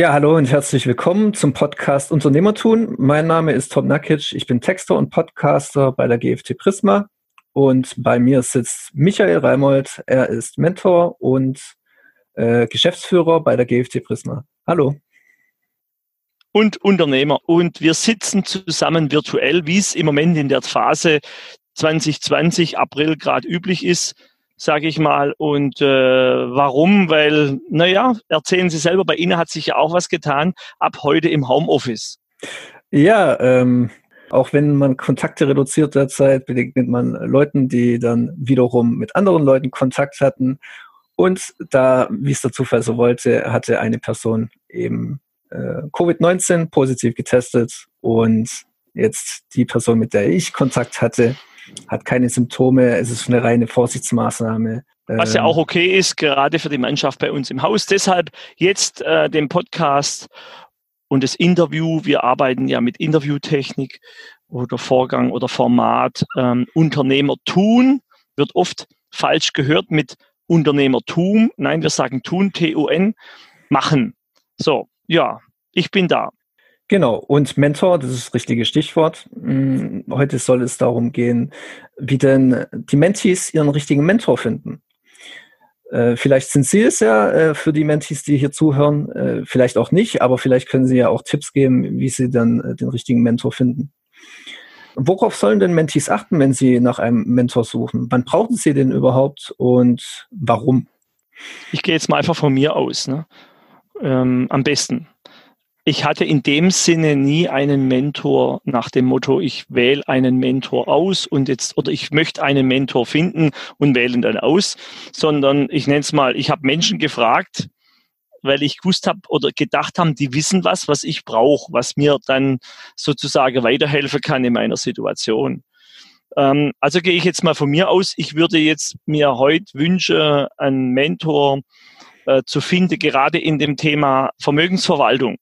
Ja, hallo und herzlich willkommen zum Podcast Unternehmertun. Mein Name ist Tom Nakic. Ich bin Texter und Podcaster bei der GFT Prisma. Und bei mir sitzt Michael Reimold. Er ist Mentor und äh, Geschäftsführer bei der GFT Prisma. Hallo. Und Unternehmer. Und wir sitzen zusammen virtuell, wie es im Moment in der Phase 2020 April gerade üblich ist sage ich mal. Und äh, warum? Weil, naja, erzählen Sie selber, bei Ihnen hat sich ja auch was getan, ab heute im Homeoffice. Ja, ähm, auch wenn man Kontakte reduziert derzeit, begegnet man Leuten, die dann wiederum mit anderen Leuten Kontakt hatten. Und da, wie es der Zufall so wollte, hatte eine Person eben äh, Covid-19 positiv getestet und jetzt die Person, mit der ich Kontakt hatte, hat keine Symptome, es ist eine reine Vorsichtsmaßnahme. Was ja ähm, auch okay ist, gerade für die Mannschaft bei uns im Haus. Deshalb jetzt äh, den Podcast und das Interview. Wir arbeiten ja mit Interviewtechnik oder Vorgang oder Format. Ähm, Unternehmer tun wird oft falsch gehört mit Unternehmertum. Nein, wir sagen tun, T-U-N, machen. So, ja, ich bin da. Genau, und Mentor, das ist das richtige Stichwort. Mm, heute soll es darum gehen, wie denn die Mentees ihren richtigen Mentor finden. Äh, vielleicht sind Sie es ja äh, für die Mentees, die hier zuhören, äh, vielleicht auch nicht, aber vielleicht können Sie ja auch Tipps geben, wie Sie dann den richtigen Mentor finden. Worauf sollen denn Mentees achten, wenn sie nach einem Mentor suchen? Wann brauchen sie den überhaupt und warum? Ich gehe jetzt mal einfach von mir aus. Ne? Ähm, am besten ich hatte in dem Sinne nie einen Mentor nach dem Motto, ich wähle einen Mentor aus und jetzt, oder ich möchte einen Mentor finden und wähle dann aus, sondern ich nenne es mal, ich habe Menschen gefragt, weil ich gewusst habe oder gedacht haben, die wissen was, was ich brauche, was mir dann sozusagen weiterhelfen kann in meiner Situation. Ähm, also gehe ich jetzt mal von mir aus, ich würde jetzt mir heute wünschen, einen Mentor äh, zu finden, gerade in dem Thema Vermögensverwaltung.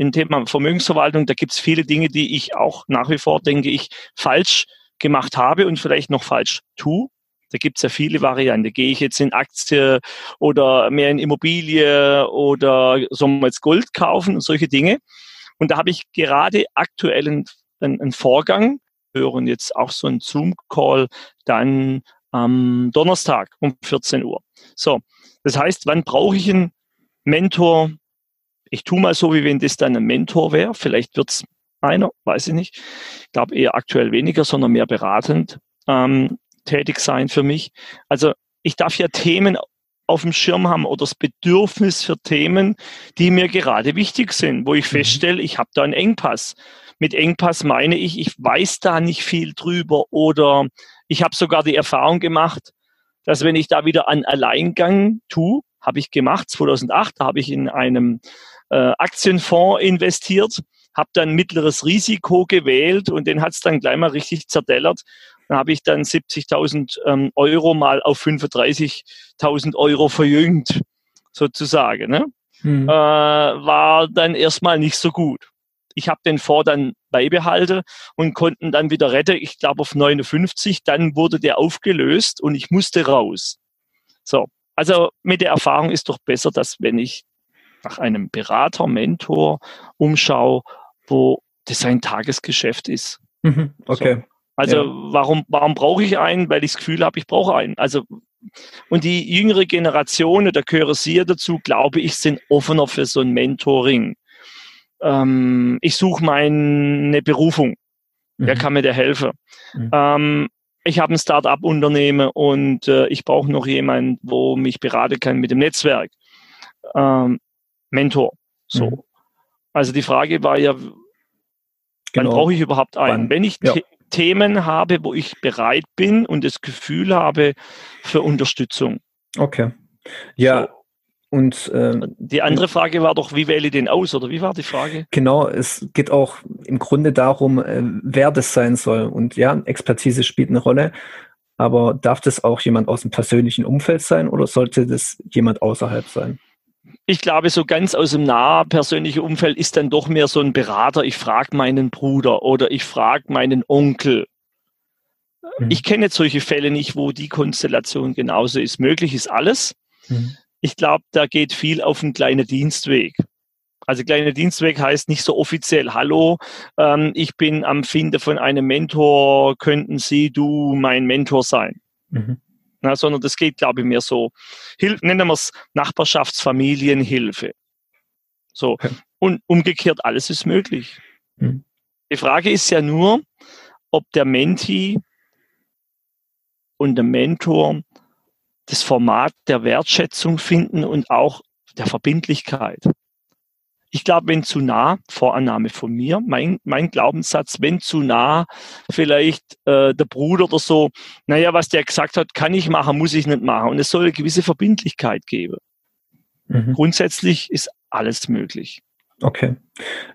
Im Thema Vermögensverwaltung, da gibt es viele Dinge, die ich auch nach wie vor, denke ich, falsch gemacht habe und vielleicht noch falsch tue. Da gibt es ja viele Varianten. Gehe ich jetzt in Aktie oder mehr in Immobilie oder soll man jetzt Gold kaufen und solche Dinge. Und da habe ich gerade aktuell einen, einen Vorgang, hören jetzt auch so einen Zoom-Call dann am Donnerstag um 14 Uhr. So, das heißt, wann brauche ich einen Mentor ich tue mal so, wie wenn das dann ein Mentor wäre. Vielleicht wird's einer, weiß ich nicht. Ich glaube eher aktuell weniger, sondern mehr beratend ähm, tätig sein für mich. Also ich darf ja Themen auf dem Schirm haben oder das Bedürfnis für Themen, die mir gerade wichtig sind, wo ich mhm. feststelle, ich habe da einen Engpass. Mit Engpass meine ich, ich weiß da nicht viel drüber oder ich habe sogar die Erfahrung gemacht, dass wenn ich da wieder an Alleingang tue, habe ich gemacht, 2008, da habe ich in einem äh, Aktienfonds investiert, habe dann mittleres Risiko gewählt und den hat es dann gleich mal richtig zerdellert. Dann habe ich dann 70.000 ähm, Euro mal auf 35.000 Euro verjüngt, sozusagen. Ne? Hm. Äh, war dann erstmal nicht so gut. Ich habe den Fonds dann beibehalten und konnten dann wieder retten, ich glaube auf 59. Dann wurde der aufgelöst und ich musste raus. So, also mit der Erfahrung ist doch besser, dass wenn ich nach einem Berater, Mentor umschaue, wo das sein Tagesgeschäft ist. Mhm, okay. So. Also ja. warum, warum brauche ich einen? Weil ich das Gefühl habe, ich brauche einen. Also und die jüngere Generation, da gehöre Sie dazu, glaube ich, sind offener für so ein Mentoring. Ähm, ich suche meine Berufung. Mhm. Wer kann mir da helfen? Mhm. Ähm, ich habe ein Start-up-Unternehmen und äh, ich brauche noch jemanden, wo mich beraten kann mit dem Netzwerk. Ähm, Mentor. So. Mhm. Also die Frage war ja, genau. wann brauche ich überhaupt einen? Wann? Wenn ich ja. Themen habe, wo ich bereit bin und das Gefühl habe für Unterstützung. Okay. Ja. So. Und ähm, die andere Frage war doch, wie wähle ich den aus oder wie war die Frage? Genau, es geht auch im Grunde darum, äh, wer das sein soll. Und ja, Expertise spielt eine Rolle. Aber darf das auch jemand aus dem persönlichen Umfeld sein oder sollte das jemand außerhalb sein? Ich glaube, so ganz aus dem nahen persönlichen Umfeld ist dann doch mehr so ein Berater. Ich frage meinen Bruder oder ich frage meinen Onkel. Mhm. Ich kenne jetzt solche Fälle nicht, wo die Konstellation genauso ist. Möglich ist alles. Mhm. Ich glaube, da geht viel auf einen kleinen Dienstweg. Also kleiner Dienstweg heißt nicht so offiziell, hallo, ähm, ich bin am Finde von einem Mentor, könnten Sie, du mein Mentor sein? Mhm. Na, sondern das geht, glaube ich, mehr so, Hilf, nennen wir es Nachbarschaftsfamilienhilfe. So. Und umgekehrt, alles ist möglich. Mhm. Die Frage ist ja nur, ob der Menti und der Mentor das Format der Wertschätzung finden und auch der Verbindlichkeit. Ich glaube, wenn zu nah, Vorannahme von mir, mein, mein Glaubenssatz, wenn zu nah vielleicht äh, der Bruder oder so, naja, was der gesagt hat, kann ich machen, muss ich nicht machen. Und es soll eine gewisse Verbindlichkeit geben. Mhm. Grundsätzlich ist alles möglich. Okay.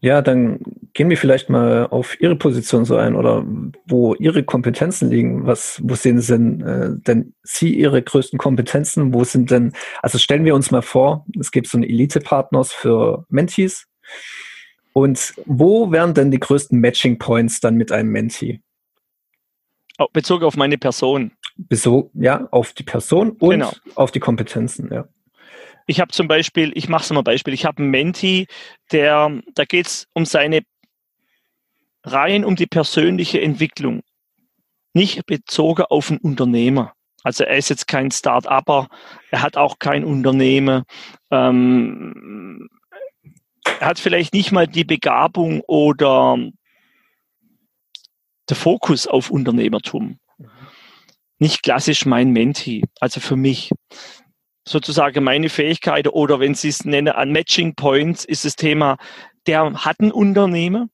Ja, dann gehen wir vielleicht mal auf Ihre Position so ein oder wo Ihre Kompetenzen liegen. Was, wo sehen Sie denn, äh, denn Sie Ihre größten Kompetenzen? Wo sind denn, also stellen wir uns mal vor, es gibt so einen Elite-Partners für Mentees. Und wo wären denn die größten Matching Points dann mit einem Mentee? Oh, bezogen auf meine Person. Bezogen, ja, auf die Person und genau. auf die Kompetenzen, ja. Ich habe zum Beispiel, ich mache es mal Beispiel, ich habe einen Menti, der, da geht es um seine rein um die persönliche Entwicklung, nicht bezogen auf einen Unternehmer. Also er ist jetzt kein Start-Upper, er hat auch kein Unternehmen, ähm, er hat vielleicht nicht mal die Begabung oder der Fokus auf Unternehmertum. Nicht klassisch mein Menti, also für mich sozusagen meine Fähigkeiten oder wenn Sie es nennen, an Matching Points ist das Thema, der hat ein Unternehmen,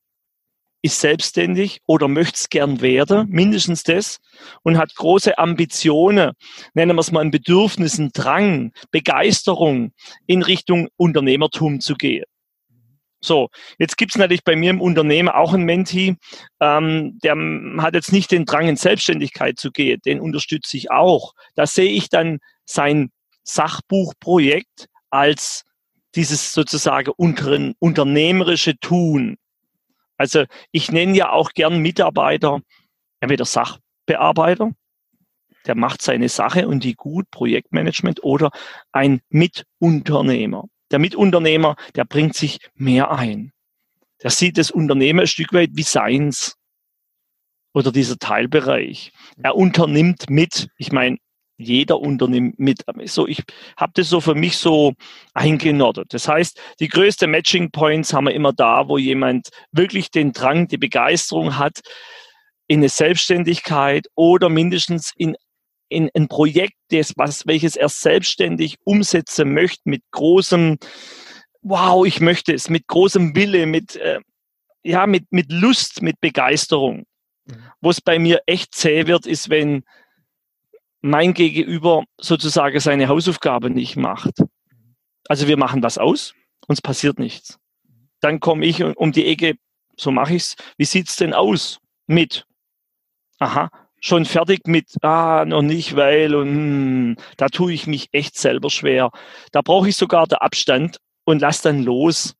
ist selbstständig oder möchte es gern werden, mindestens das, und hat große Ambitionen, nennen wir es mal ein Bedürfnis, ein Drang, Begeisterung in Richtung Unternehmertum zu gehen. So, jetzt gibt's natürlich bei mir im Unternehmen auch einen Menti, ähm, der hat jetzt nicht den Drang in Selbstständigkeit zu gehen, den unterstütze ich auch. Da sehe ich dann sein Sachbuchprojekt als dieses sozusagen unternehmerische Tun. Also ich nenne ja auch gern Mitarbeiter, entweder Sachbearbeiter, der macht seine Sache und die gut, Projektmanagement oder ein Mitunternehmer. Der Mitunternehmer, der bringt sich mehr ein. Der sieht das Unternehmen ein Stück weit wie seins oder dieser Teilbereich. Er unternimmt mit. Ich meine, jeder unternimmt mit. So, ich habe das so für mich so eingenordet. Das heißt, die größte Matching Points haben wir immer da, wo jemand wirklich den Drang, die Begeisterung hat, in eine Selbstständigkeit oder mindestens in, in ein Projekt, das, was, welches er selbstständig umsetzen möchte, mit großem, wow, ich möchte es, mit großem Wille, mit, äh, ja, mit, mit Lust, mit Begeisterung. Mhm. Wo es bei mir echt zäh wird, ist, wenn mein Gegenüber sozusagen seine Hausaufgabe nicht macht. Also wir machen was aus, uns passiert nichts. Dann komme ich um die Ecke, so mache ich's. Wie sieht's denn aus mit? Aha, schon fertig mit, ah, noch nicht, weil, und hm, da tue ich mich echt selber schwer. Da brauche ich sogar den Abstand und lass dann los.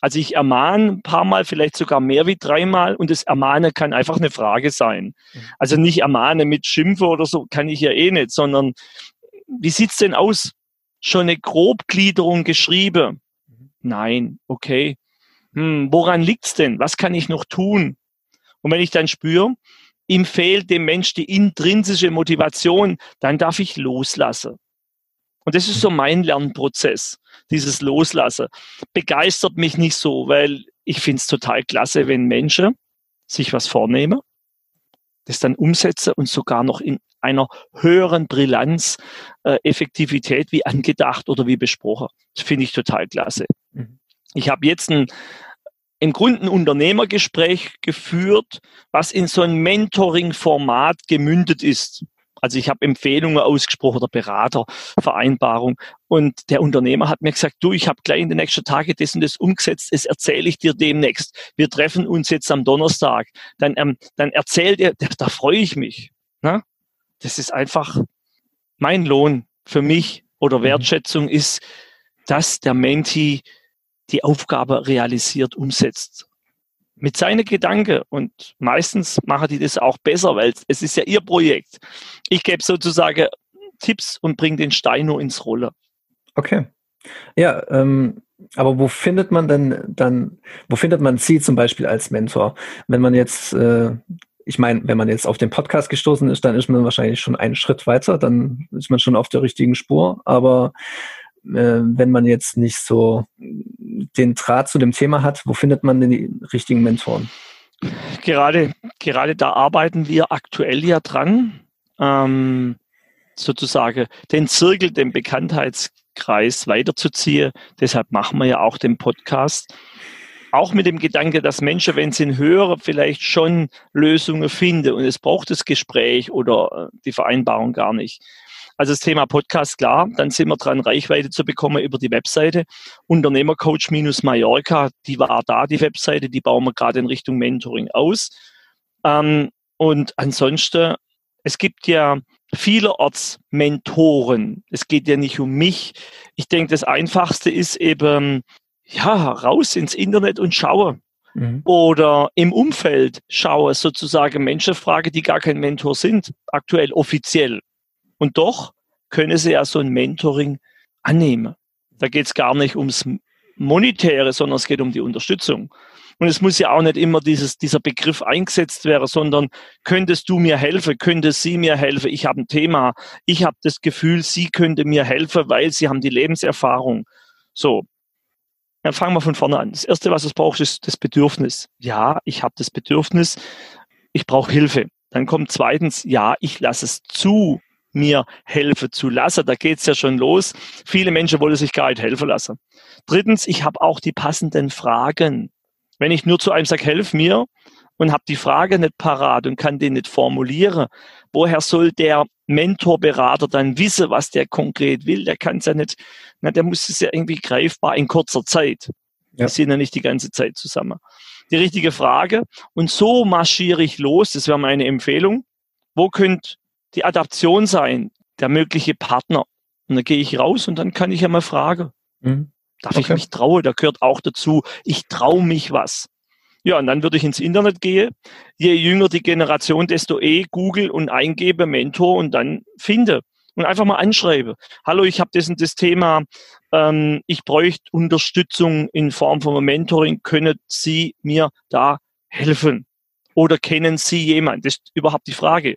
Also ich ermahne ein paar Mal, vielleicht sogar mehr wie dreimal und das Ermahnen kann einfach eine Frage sein. Mhm. Also nicht ermahnen mit Schimpfe oder so, kann ich ja eh nicht, sondern wie sieht's denn aus? Schon eine Grobgliederung geschrieben? Mhm. Nein, okay. Hm, woran liegt's denn? Was kann ich noch tun? Und wenn ich dann spüre, ihm fehlt dem Mensch die intrinsische Motivation, dann darf ich loslassen. Und das ist so mein Lernprozess, dieses Loslassen. Begeistert mich nicht so, weil ich finde es total klasse, wenn Menschen sich was vornehmen, das dann umsetzen und sogar noch in einer höheren Brillanz, äh, Effektivität wie angedacht oder wie besprochen. Das finde ich total klasse. Mhm. Ich habe jetzt ein, im Grunde ein Unternehmergespräch geführt, was in so ein Mentoring-Format gemündet ist. Also ich habe Empfehlungen ausgesprochen oder Beratervereinbarung. Und der Unternehmer hat mir gesagt, du, ich habe gleich in den nächsten Tagen das und das umgesetzt, das erzähle ich dir demnächst. Wir treffen uns jetzt am Donnerstag. Dann, ähm, dann erzählt er, da, da freue ich mich. Ne? Das ist einfach mein Lohn für mich oder mhm. Wertschätzung ist, dass der Menti die Aufgabe realisiert, umsetzt mit seinen Gedanken und meistens machen die das auch besser, weil es ist ja ihr Projekt. Ich gebe sozusagen Tipps und bringe den Stein nur ins Rollen. Okay. Ja, ähm, Aber wo findet man denn dann, wo findet man Sie zum Beispiel als Mentor? Wenn man jetzt, äh, ich meine, wenn man jetzt auf den Podcast gestoßen ist, dann ist man wahrscheinlich schon einen Schritt weiter, dann ist man schon auf der richtigen Spur. Aber wenn man jetzt nicht so den Draht zu dem Thema hat, wo findet man denn die richtigen Mentoren? Gerade, gerade da arbeiten wir aktuell ja dran, ähm, sozusagen den Zirkel, den Bekanntheitskreis weiterzuziehen. Deshalb machen wir ja auch den Podcast. Auch mit dem Gedanke, dass Menschen, wenn sie ihn hören, vielleicht schon Lösungen finden und es braucht das Gespräch oder äh, die Vereinbarung gar nicht. Also das Thema Podcast, klar, dann sind wir dran, Reichweite zu bekommen über die Webseite. Unternehmercoach-Mallorca, die war da, die Webseite, die bauen wir gerade in Richtung Mentoring aus. Ähm, und ansonsten, es gibt ja vielerorts Mentoren. Es geht ja nicht um mich. Ich denke, das Einfachste ist eben, ja, raus ins Internet und schaue. Mhm. Oder im Umfeld schaue, sozusagen Menschen frage, die gar kein Mentor sind, aktuell offiziell. Und doch können sie ja so ein Mentoring annehmen. Da geht es gar nicht ums Monetäre, sondern es geht um die Unterstützung. Und es muss ja auch nicht immer dieses, dieser Begriff eingesetzt werden, sondern könntest du mir helfen, könnte sie mir helfen, ich habe ein Thema, ich habe das Gefühl, sie könnte mir helfen, weil sie haben die Lebenserfahrung. So, dann fangen wir von vorne an. Das Erste, was es braucht, ist das Bedürfnis. Ja, ich habe das Bedürfnis, ich brauche Hilfe. Dann kommt zweitens, ja, ich lasse es zu, mir helfen zu lassen. Da geht's ja schon los. Viele Menschen wollen sich gar nicht helfen lassen. Drittens, ich habe auch die passenden Fragen. Wenn ich nur zu einem sage, helf mir und habe die Frage nicht parat und kann den nicht formulieren, woher soll der Mentorberater dann wissen, was der konkret will? Der kann es ja nicht, na, der muss es ja irgendwie greifbar in kurzer Zeit. Ja. Wir sind ja nicht die ganze Zeit zusammen. Die richtige Frage. Und so marschiere ich los. Das wäre meine Empfehlung. Wo könnt die Adaption sein, der mögliche Partner. Und dann gehe ich raus und dann kann ich ja mal fragen. Mhm. Darf okay. ich mich trauen? Da gehört auch dazu, ich traue mich was. Ja, und dann würde ich ins Internet gehen. Je jünger die Generation, desto eh Google und eingebe Mentor und dann finde. Und einfach mal anschreibe. Hallo, ich habe das und das Thema. Ähm, ich bräuchte Unterstützung in Form von Mentoring. Können Sie mir da helfen? Oder kennen Sie jemanden? Das ist überhaupt die Frage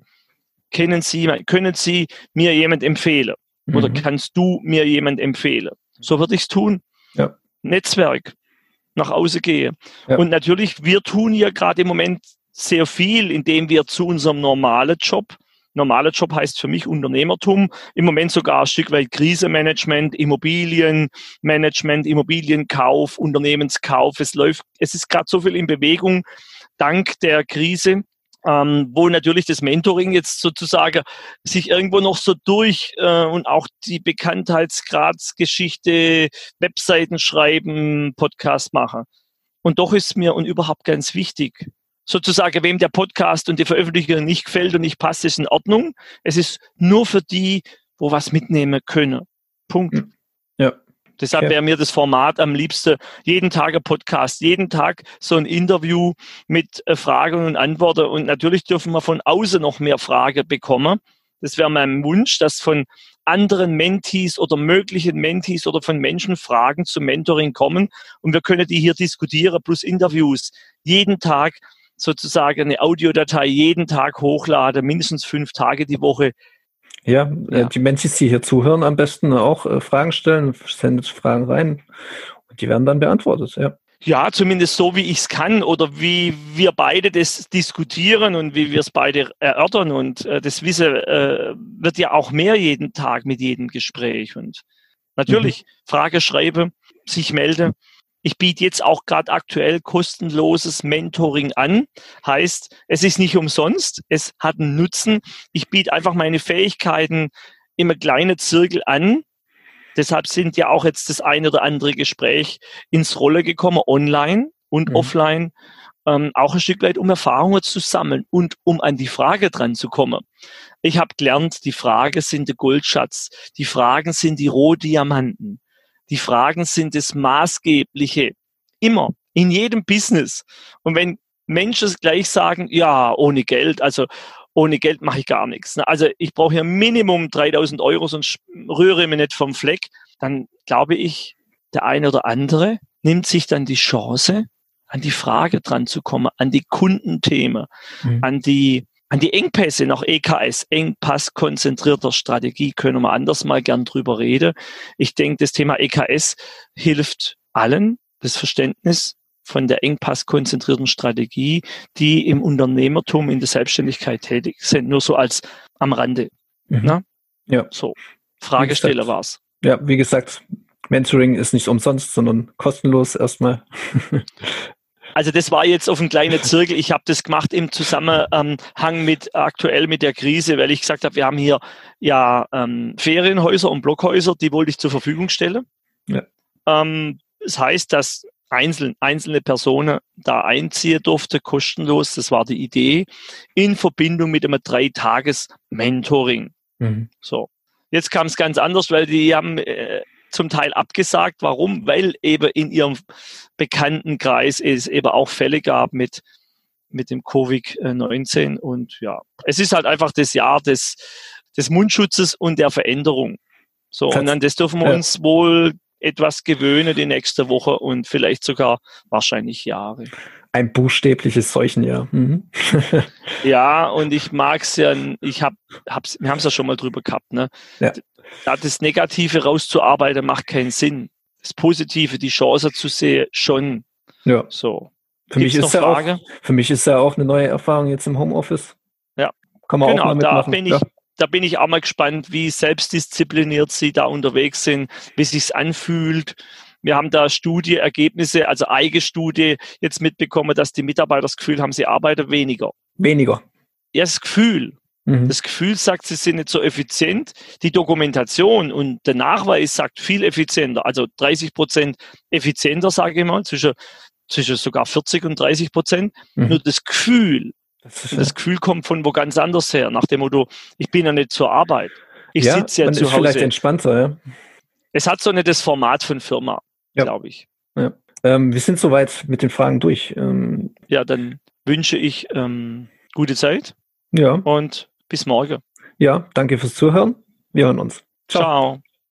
kennen Sie, können Sie mir jemand empfehlen? Mhm. Oder kannst du mir jemand empfehlen? So würde ich es tun. Ja. Netzwerk, nach außen gehe. Ja. Und natürlich, wir tun ja gerade im Moment sehr viel, indem wir zu unserem normalen Job normaler Job heißt für mich Unternehmertum. Im Moment sogar ein Stück weit Krisemanagement, Immobilienmanagement, Immobilienkauf, Unternehmenskauf. Es läuft, es ist gerade so viel in Bewegung dank der Krise ähm, wo natürlich das Mentoring jetzt sozusagen sich irgendwo noch so durch äh, und auch die Bekanntheitsgradsgeschichte, Webseiten schreiben, Podcast machen. Und doch ist mir und überhaupt ganz wichtig, sozusagen, wem der Podcast und die Veröffentlichung nicht gefällt und nicht passt, ist in Ordnung. Es ist nur für die, wo was mitnehmen können. Punkt. Hm. Ja. Deshalb wäre mir das Format am liebsten jeden Tag ein Podcast, jeden Tag so ein Interview mit äh, Fragen und Antworten. Und natürlich dürfen wir von außen noch mehr Fragen bekommen. Das wäre mein Wunsch, dass von anderen Mentees oder möglichen Mentees oder von Menschen Fragen zum Mentoring kommen. Und wir können die hier diskutieren, plus Interviews. Jeden Tag sozusagen eine Audiodatei jeden Tag hochladen, mindestens fünf Tage die Woche ja, äh, ja. die Menschen, die hier zuhören, am besten auch äh, Fragen stellen, sendet Fragen rein und die werden dann beantwortet, ja. Ja, zumindest so, wie ich es kann oder wie wir beide das diskutieren und wie wir es beide erörtern. Und äh, das Wissen äh, wird ja auch mehr jeden Tag mit jedem Gespräch. Und natürlich mhm. Frage schreibe, sich melde. Ich biete jetzt auch gerade aktuell kostenloses Mentoring an. Heißt, es ist nicht umsonst, es hat einen Nutzen. Ich biete einfach meine Fähigkeiten im kleinen Zirkel an. Deshalb sind ja auch jetzt das eine oder andere Gespräch ins Rolle gekommen, online und mhm. offline. Ähm, auch ein Stück weit, um Erfahrungen zu sammeln und um an die Frage dran zu kommen. Ich habe gelernt, die Frage sind der Goldschatz, die Fragen sind die Rohdiamanten. Die Fragen sind das Maßgebliche. Immer. In jedem Business. Und wenn Menschen gleich sagen, ja, ohne Geld, also ohne Geld mache ich gar nichts. Ne? Also ich brauche ja Minimum 3000 Euro, sonst rühre ich mich nicht vom Fleck. Dann glaube ich, der eine oder andere nimmt sich dann die Chance, an die Frage dran zu kommen, an die Kundenthemen, mhm. an die an die Engpässe nach EKS, Engpass konzentrierter Strategie, können wir anders mal gern drüber reden. Ich denke, das Thema EKS hilft allen, das Verständnis von der engpasskonzentrierten Strategie, die im Unternehmertum, in der Selbstständigkeit tätig sind, nur so als am Rande. Mhm. Ne? Ja. So, Fragesteller war's. Ja, wie gesagt, Mentoring ist nicht umsonst, sondern kostenlos erstmal. Also das war jetzt auf ein kleiner Zirkel. Ich habe das gemacht im Zusammenhang mit aktuell mit der Krise, weil ich gesagt habe, wir haben hier ja ähm, Ferienhäuser und Blockhäuser, die wollte ich zur Verfügung stellen. Ja. Ähm, das heißt, dass einzeln, einzelne Personen da einziehen durfte, kostenlos. Das war die Idee in Verbindung mit einem Drei-Tages-Mentoring. Mhm. So. Jetzt kam es ganz anders, weil die haben äh, zum Teil abgesagt. Warum? Weil eben in ihrem Bekanntenkreis es eben auch Fälle gab mit, mit dem Covid-19. Und ja, es ist halt einfach das Jahr des, des Mundschutzes und der Veränderung. So, und an das dürfen wir uns wohl etwas gewöhnen die nächste Woche und vielleicht sogar wahrscheinlich Jahre. Ein buchstäbliches Seuchenjahr. Mhm. ja, und ich mag es ja, ich hab, hab's, wir haben es ja schon mal drüber gehabt, ne? Ja. Das Negative rauszuarbeiten macht keinen Sinn. Das Positive, die Chance zu sehen, schon. Ja. So. Für mich, ist ja auch, für mich ist ja auch eine neue Erfahrung jetzt im Homeoffice. Ja. Kann man genau, auch mal mitmachen. Da bin ich, ja da bin ich auch mal gespannt, wie selbstdiszipliniert Sie da unterwegs sind, wie sich's anfühlt. Wir haben da Studieergebnisse, also eigene Studie jetzt mitbekommen, dass die Mitarbeiter das Gefühl haben, sie arbeiten weniger. Weniger. Ja, das Gefühl. Mhm. Das Gefühl sagt, sie sind nicht so effizient. Die Dokumentation und der Nachweis sagt viel effizienter, also 30 Prozent effizienter, sage ich mal, zwischen, zwischen sogar 40 und 30 Prozent. Mhm. Nur das Gefühl, das, das, Gefühl kommt von wo ganz anders her, nach dem Motto, ich bin ja nicht zur Arbeit. Ich ja, sitze ja man zu ist Hause. vielleicht entspannter, ja. Es hat so nicht das Format von Firma, ja. glaube ich. Ja. Ähm, wir sind soweit mit den Fragen durch. Ähm, ja, dann wünsche ich ähm, gute Zeit. Ja. Und bis morgen. Ja, danke fürs Zuhören. Wir hören uns. Ciao. Ciao.